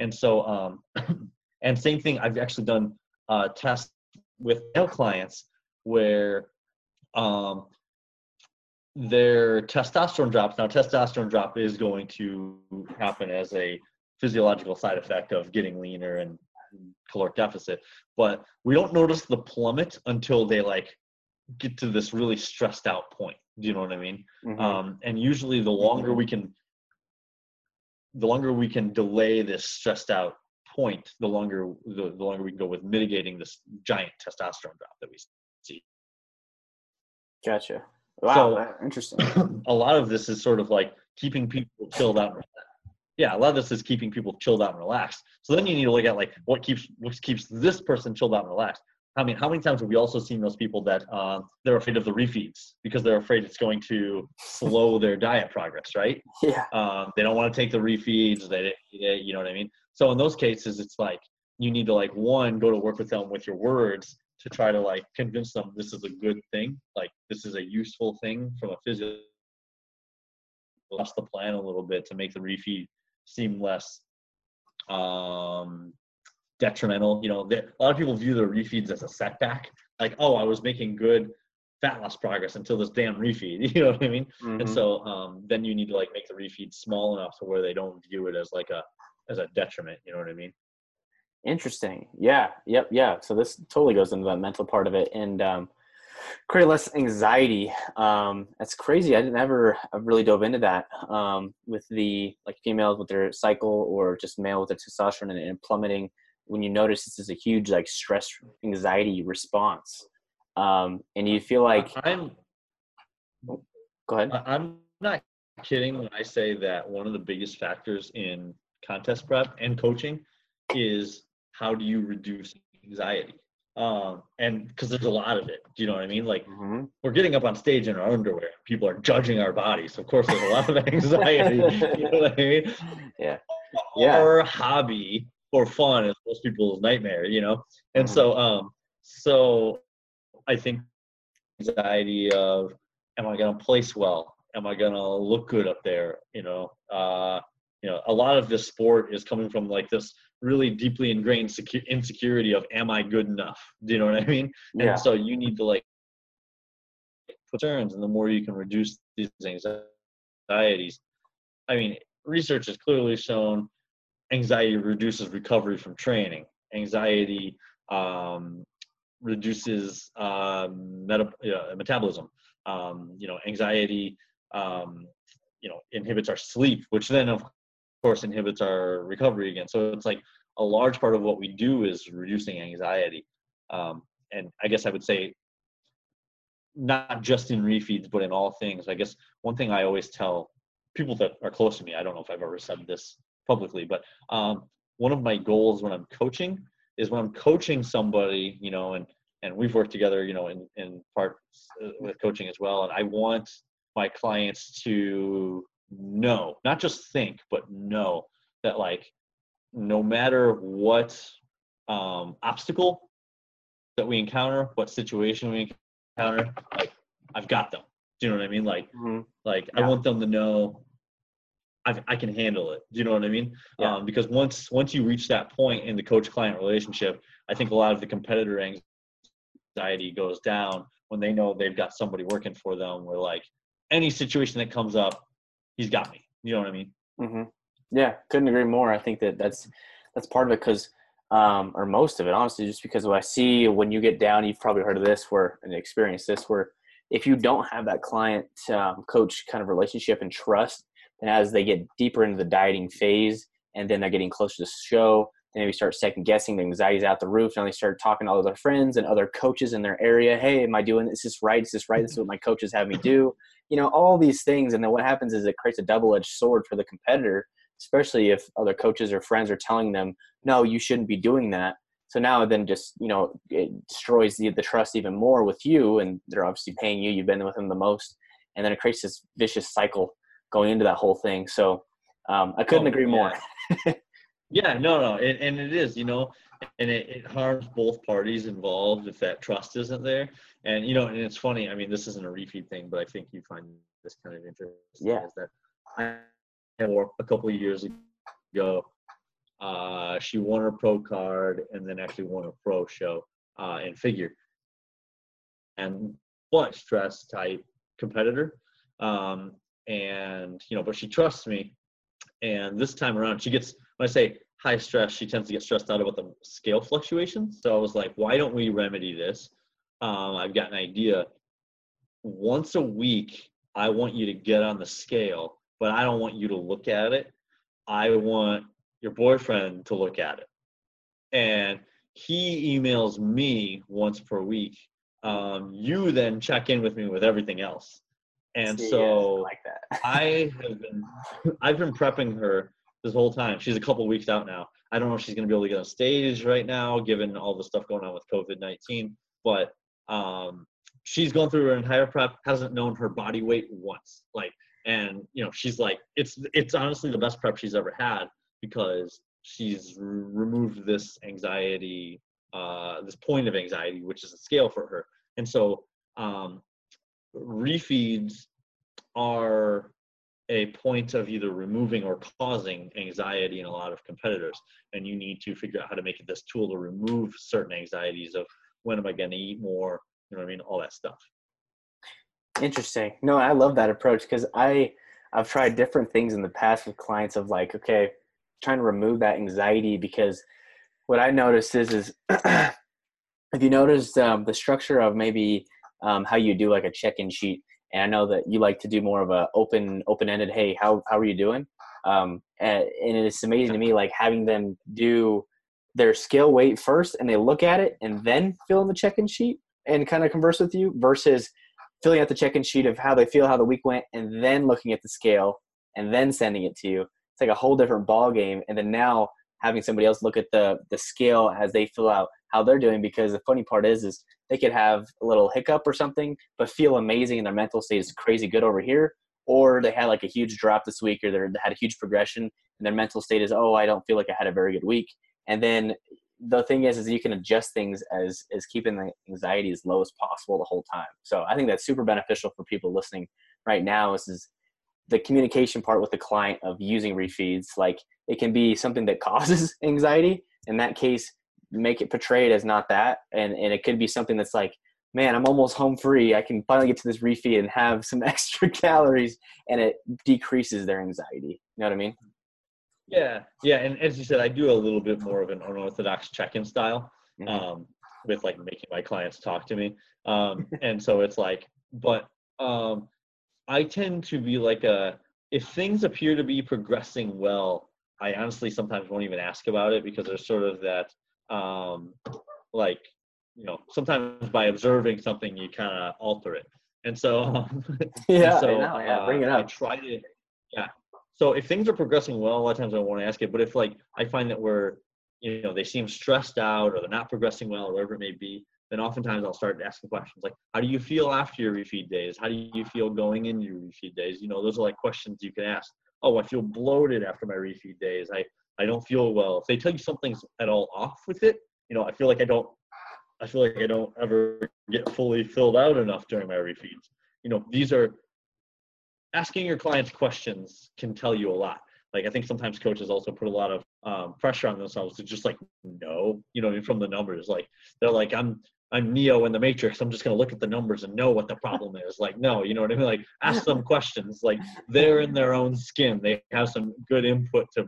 And so, um, and same thing, I've actually done uh, tests with male clients where um, their testosterone drops. Now, testosterone drop is going to happen as a physiological side effect of getting leaner and caloric deficit, but we don't notice the plummet until they like get to this really stressed out point. Do you know what I mean? Mm-hmm. Um, and usually, the longer we can, the longer we can delay this stressed out point, the longer the, the longer we can go with mitigating this giant testosterone drop that we see. Gotcha. Wow, so, interesting. a lot of this is sort of like keeping people chilled out. Yeah, a lot of this is keeping people chilled out and relaxed. So then you need to look at like what keeps what keeps this person chilled out and relaxed. I mean, how many times have we also seen those people that uh, they're afraid of the refeeds because they're afraid it's going to slow their diet progress, right? Yeah. Um, they don't want to take the refeeds. They, they, you know what I mean. So in those cases, it's like you need to like one go to work with them with your words to try to like convince them this is a good thing, like this is a useful thing from a physical. Adjust the plan a little bit to make the refeed seem less um, detrimental. You know, a lot of people view the refeeds as a setback. Like, oh, I was making good fat loss progress until this damn refeed. You know what I mean? Mm-hmm. And so um, then you need to like make the refeed small enough to where they don't view it as like a as a detriment. You know what I mean? Interesting. Yeah. Yep. Yeah. So this totally goes into that mental part of it and um, create less anxiety. Um, that's crazy. I didn't ever really dove into that um, with the like females with their cycle or just male with their testosterone and, and plummeting when you notice this is a huge like stress anxiety response um, and you feel like i'm go ahead. I'm not kidding when i say that one of the biggest factors in contest prep and coaching is how do you reduce anxiety um, and because there's a lot of it do you know what i mean? Like mm-hmm. we're getting up on stage in our underwear. People are judging our bodies. So of course there's a lot of anxiety you know what i mean? Yeah. Our yeah. hobby for fun is most people's nightmare, you know? And mm-hmm. so, um, so I think anxiety of, am I going to place well? Am I going to look good up there? You know, uh, you know, a lot of this sport is coming from like this really deeply ingrained secu- insecurity of, am I good enough? Do you know what I mean? Yeah. And so you need to like put turns and the more you can reduce these anxieties. I mean, research has clearly shown anxiety reduces recovery from training. Anxiety um, reduces um, meta- uh, metabolism. Um, you know, anxiety, um, you know, inhibits our sleep, which then of course inhibits our recovery again. So it's like a large part of what we do is reducing anxiety. Um, and I guess I would say not just in refeeds, but in all things. I guess one thing I always tell people that are close to me, I don't know if I've ever said this publicly, but um, one of my goals when I'm coaching is when I'm coaching somebody, you know, and and we've worked together, you know, in in part uh, with coaching as well, and I want my clients to know, not just think, but know that like no matter what um, obstacle that we encounter, what situation we encounter, like I've got them. Do you know what I mean? Like, mm-hmm. like yeah. I want them to know I, I can handle it. Do you know what I mean? Yeah. Um, because once once you reach that point in the coach client relationship, I think a lot of the competitor anxiety goes down when they know they've got somebody working for them. Where like any situation that comes up, he's got me. You know what I mean? Mm-hmm. Yeah, couldn't agree more. I think that that's that's part of it because, um, or most of it, honestly, just because what I see when you get down, you've probably heard of this, where and experienced this, where if you don't have that client um, coach kind of relationship and trust and as they get deeper into the dieting phase and then they're getting closer to the show, and maybe start second guessing. The anxiety's out the roof. Now they start talking to all their friends and other coaches in their area. Hey, am I doing this? Is this right? Is this right? This is what my coaches have me do. You know, all these things. And then what happens is it creates a double edged sword for the competitor, especially if other coaches or friends are telling them, no, you shouldn't be doing that. So now then just, you know, it destroys the, the trust even more with you. And they're obviously paying you. You've been with them the most. And then it creates this vicious cycle going into that whole thing. So um, I couldn't oh, agree more. Yeah, no, no, and, and it is, you know, and it, it harms both parties involved if that trust isn't there. And you know, and it's funny. I mean, this isn't a refeed thing, but I think you find this kind of interesting. Yeah. Is that I a couple of years ago, uh, she won her pro card and then actually won a pro show uh, in figure, and but stress type competitor, um, and you know, but she trusts me, and this time around she gets when I say high stress, she tends to get stressed out about the scale fluctuations. So I was like, why don't we remedy this? Um, I've got an idea. Once a week, I want you to get on the scale, but I don't want you to look at it. I want your boyfriend to look at it. And he emails me once per week. Um, you then check in with me with everything else. And See, so yeah, I, like. I have been I've been prepping her this whole time. She's a couple weeks out now. I don't know if she's going to be able to get on stage right now, given all the stuff going on with COVID 19. But um, she's gone through her entire prep, hasn't known her body weight once. Like, and you know, she's like, it's it's honestly the best prep she's ever had because she's removed this anxiety, uh, this point of anxiety, which is a scale for her. And so, um, refeeds are a point of either removing or causing anxiety in a lot of competitors. And you need to figure out how to make it this tool to remove certain anxieties of when am i going to eat more you know what i mean? All that stuff. Interesting. No i love that approach because i i've tried different things in the past with clients of like okay trying to remove that anxiety because what i noticed is is if you notice um, the structure of maybe um, how you do like a check-in sheet and I know that you like to do more of a open open ended. Hey, how how are you doing? Um, and, and it's amazing to me like having them do their scale weight first, and they look at it and then fill in the check in sheet and kind of converse with you versus filling out the check in sheet of how they feel, how the week went, and then looking at the scale and then sending it to you. It's like a whole different ball game. And then now having somebody else look at the the scale as they fill out how they're doing because the funny part is is they could have a little hiccup or something but feel amazing and their mental state is crazy good over here. Or they had like a huge drop this week or they had a huge progression and their mental state is oh i don't feel like i had a very good week. And then the thing is is you can adjust things as as keeping the anxiety as low as possible the whole time. So i think that's super beneficial for people listening right now is, is the communication part with the client of using refeeds. Like it can be something that causes anxiety. In that case make it portrayed as not that. And and it could be something that's like man i'm almost home free. I can finally get to this refeed and have some extra calories. And it decreases their anxiety. You know what i mean? Yeah. Yeah. And as you said i do a little bit more of an unorthodox check-in style mm-hmm. um, with like making my clients talk to me. Um, and so it's like but um, i tend to be like a if things appear to be progressing well i honestly sometimes won't even ask about it because there's sort of that um, like you know sometimes by observing something you kind of alter it. And so um, yeah, and so, know, yeah, bring it uh, up. I try to yeah. So if things are progressing well a lot of times I won't ask it but if like I find that we're you know they seem stressed out or they're not progressing well or whatever it may be then oftentimes I'll start asking questions like how do you feel after your refeed days? How do you feel going into your refeed days? You know those are like questions you can ask. Oh I feel bloated after my refeed days. I I don't feel well. If they tell you something's at all off with it, you know, I feel like I don't, I feel like I don't ever get fully filled out enough during my refeeds. You know, these are asking your clients questions can tell you a lot. Like I think sometimes coaches also put a lot of um, pressure on themselves to just like know, you know, from the numbers. Like they're like, I'm I'm Neo in the Matrix. I'm just gonna look at the numbers and know what the problem is. Like, no, you know what I mean? Like, ask them questions. Like, they're in their own skin. They have some good input to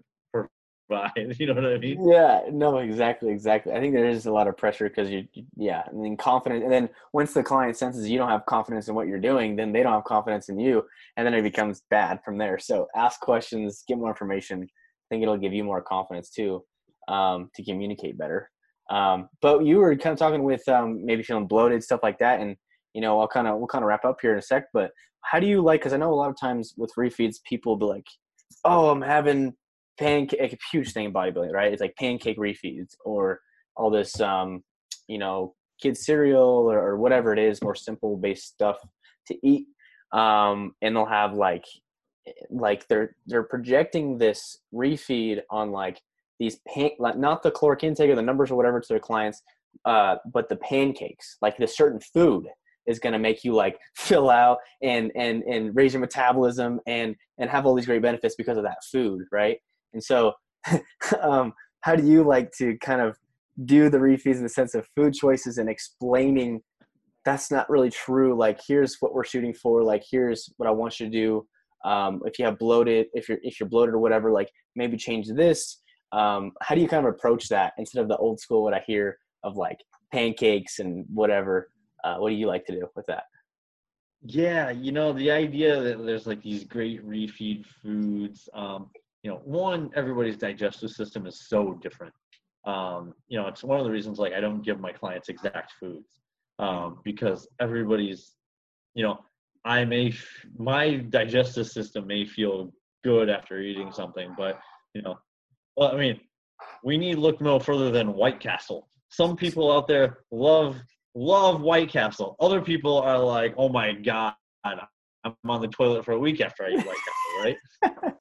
You know what I mean? Yeah, no, exactly, exactly. I think there is a lot of pressure because you, yeah, and then confidence, and then once the client senses you don't have confidence in what you're doing, then they don't have confidence in you, and then it becomes bad from there. So ask questions, get more information. I think it'll give you more confidence too. um, to communicate better. Um, but you were kind of talking with um, maybe feeling bloated, stuff like that, and you know, I'll kind of we'll kind of wrap up here in a sec. But how do you like? Because I know a lot of times with refeeds, people be like, "Oh, I'm having pancake." A huge thing in bodybuilding, right? It's like pancake refeeds or all this, um, you know, kids cereal or, or whatever it is, more simple based stuff to eat. Um, and they'll have like like they're they're projecting this refeed on like these pan like not the caloric intake or the numbers or whatever to their clients uh but the pancakes like the certain food is going to make you like fill out and and and raise your metabolism and and have all these great benefits because of that food right and so um how do you like to kind of do the refeeds in the sense of food choices and explaining that's not really true like here's what we're shooting for like here's what i want you to do um, if you have bloated if you're if you're bloated or whatever like maybe change this um, how do you kind of approach that instead of the old school what i hear of like pancakes and whatever? Uh, what do you like to do with that? Yeah you know the idea that there's like these great refeed foods um, you know one everybody's digestive system is so different um, you know it's one of the reasons like i don't give my clients exact foods um, because everybody's you know I may my digestive system may feel good after eating something, but you know, well, I mean, we need look no further than White Castle. Some people out there love love White Castle. Other people are like, oh my god, I'm on the toilet for a week after I eat White Castle,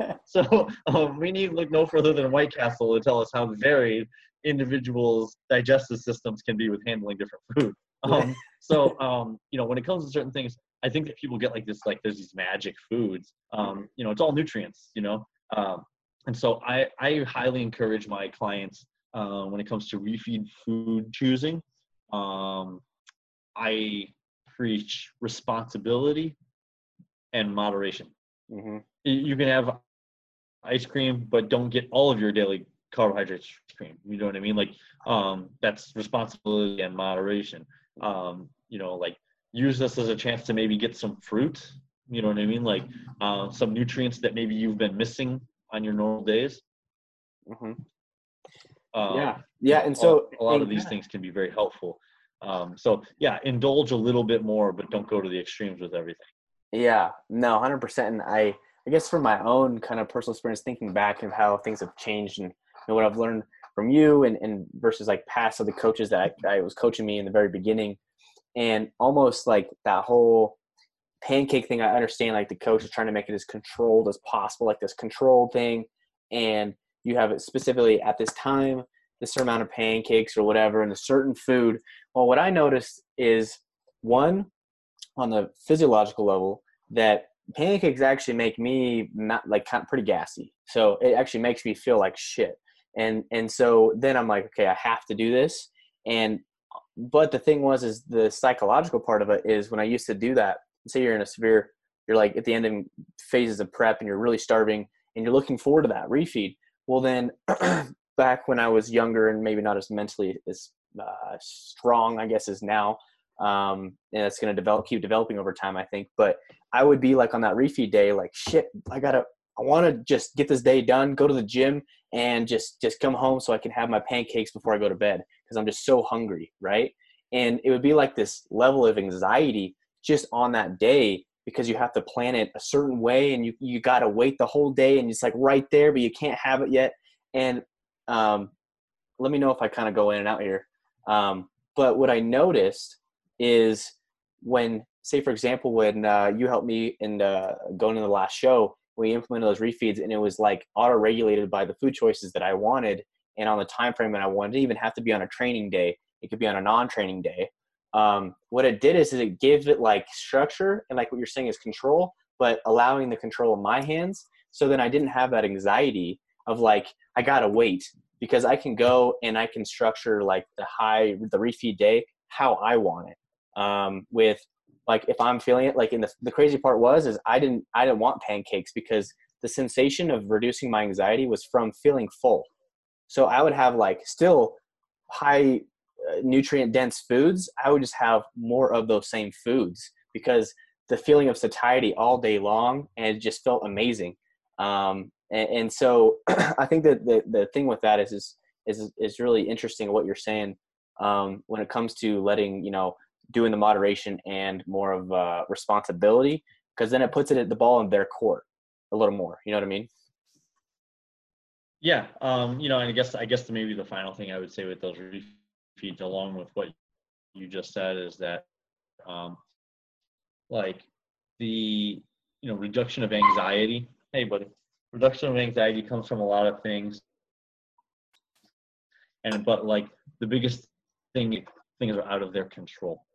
right? so um, we need to look no further than White Castle to tell us how varied individuals' digestive systems can be with handling different food. Um, so um, you know, when it comes to certain things, I think that people get like this, like there's these magic foods. Um, you know, it's all nutrients, you know. Um, and so I, I highly encourage my clients uh, when it comes to refeed food choosing. Um, I preach responsibility and moderation. Mm-hmm. You can have ice cream, but don't get all of your daily carbohydrates cream. You know what I mean? Like um, that's responsibility and moderation. Um, you know, like use this as a chance to maybe get some fruit you know what i mean like uh, some nutrients that maybe you've been missing on your normal days mm-hmm. um, yeah yeah and so a, a lot of these things can be very helpful um, so yeah indulge a little bit more but don't go to the extremes with everything yeah no 100% and i i guess from my own kind of personal experience thinking back of how things have changed and what i've learned from you and, and versus like past other coaches that I, I was coaching me in the very beginning and almost like that whole pancake thing i understand like the coach is trying to make it as controlled as possible like this controlled thing and you have it specifically at this time this amount of pancakes or whatever and a certain food. Well what i noticed is one on the physiological level that pancakes actually make me not like kind of pretty gassy. So it actually makes me feel like shit. And and so then i'm like okay i have to do this. And but the thing was is the psychological part of it is when i used to do that say you're in a severe you're like at the end of phases of prep and you're really starving and you're looking forward to that refeed well then back when i was younger and maybe not as mentally as uh, strong i guess as now um, and it's going to develop keep developing over time i think but i would be like on that refeed day like shit i gotta i want to just get this day done go to the gym and just just come home so i can have my pancakes before i go to bed because I'm just so hungry, right? And it would be like this level of anxiety just on that day because you have to plan it a certain way and you, you got to wait the whole day and it's like right there, but you can't have it yet. And um, let me know if I kind of go in and out here. Um, but what I noticed is when, say, for example, when uh, you helped me in uh, going to the last show, we implemented those refeeds and it was like auto regulated by the food choices that I wanted and on the time frame that I wanted. It even have to be on a training day. It could be on a non-training day. Um, what it did is, is it gave it like structure and like what you're saying is control, but allowing the control in my hands. So then I didn't have that anxiety of like I gotta wait because I can go and I can structure like the high the refeed day how I want it. Um, with like if I'm feeling it, like in the the crazy part was is I didn't I didn't want pancakes because the sensation of reducing my anxiety was from feeling full. So I would have like still high uh, nutrient dense foods. I would just have more of those same foods because the feeling of satiety all day long and it just felt amazing. Um, and, and, so I think that the, the thing with that is, is is is really interesting what you're saying um, when it comes to letting you know doing the moderation and more of uh, responsibility because then it puts it at the ball in their court a little more. You know what I mean? Yeah, um, you know, and I guess I guess the, maybe the final thing I would say with those refeeds, along with what you just said, is that um, like the you know reduction of anxiety. Hey, buddy, reduction of anxiety comes from a lot of things, and but like the biggest thing things are out of their control,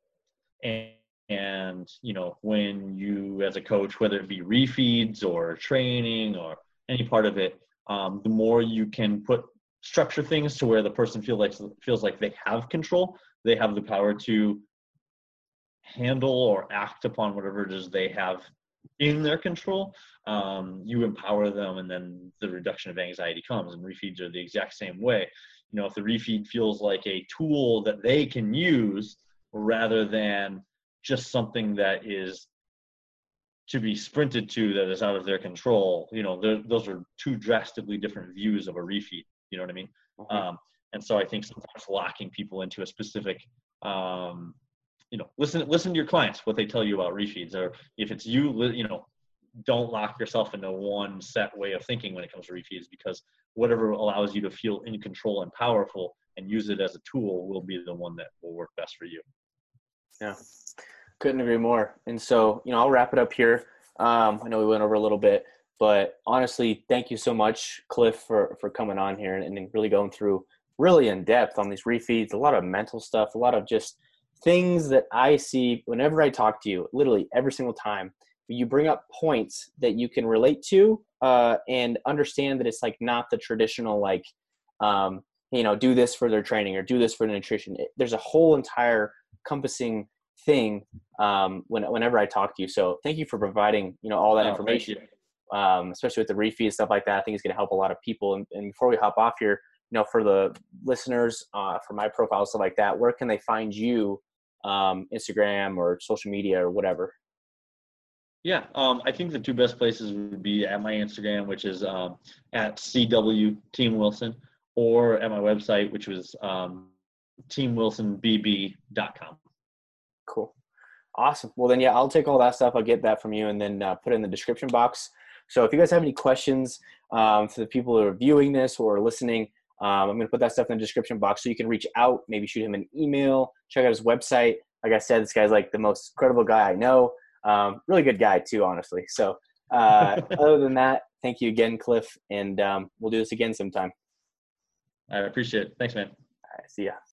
and and you know when you as a coach, whether it be refeeds or training or any part of it um, the more you can put structure things to where the person feel like feels like they have control they have the power to handle or act upon whatever it is they have in their control um, you empower them and then the reduction of anxiety comes and refeeds are the exact same way. You know if the refeed feels like a tool that they can use rather than just something that is to be sprinted to that is out of their control, you know, those are two drastically different views of a refeed. You know what I mean? Mm-hmm. Um, and so I think sometimes locking people into a specific, um, you know, listen listen to your clients what they tell you about refeeds, or if it's you, you know, don't lock yourself into one set way of thinking when it comes to refeeds because whatever allows you to feel in control and powerful and use it as a tool will be the one that will work best for you. Yeah. Couldn't agree more. And so, you know, I'll wrap it up here. Um, I know we went over a little bit, but honestly, thank you so much, Cliff, for for coming on here and, and really going through really in depth on these refeeds. A lot of mental stuff, a lot of just things that I see whenever I talk to you. Literally every single time, you bring up points that you can relate to uh, and understand that it's like not the traditional like um, you know do this for their training or do this for the nutrition. It, there's a whole entire compassing thing um, when, whenever I talk to you. So thank you for providing you know all that oh, information, um, especially with the refeed stuff like that. I think it's going to help a lot of people. And, and, before we hop off here, you know, for the listeners, uh, for my profile stuff like that, where can they find you? Um, Instagram or social media or whatever. Yeah, um, I think the two best places would be at my Instagram, which is um, at CW Team Wilson, or at my website, which was um, teamwilsonbb.com. Cool. Awesome. Well, then, yeah, I'll take all that stuff. I'll get that from you and then uh, put it in the description box. So if you guys have any questions um, for the people who are viewing this or listening, um, I'm going to put that stuff in the description box so you can reach out, maybe shoot him an email, check out his website. Like I said, this guy's like the most credible guy I know. Um, really good guy, too, honestly. So uh, other than that, thank you again, Cliff, and um, we'll do this again sometime. I appreciate it. Thanks, man. All right, see ya.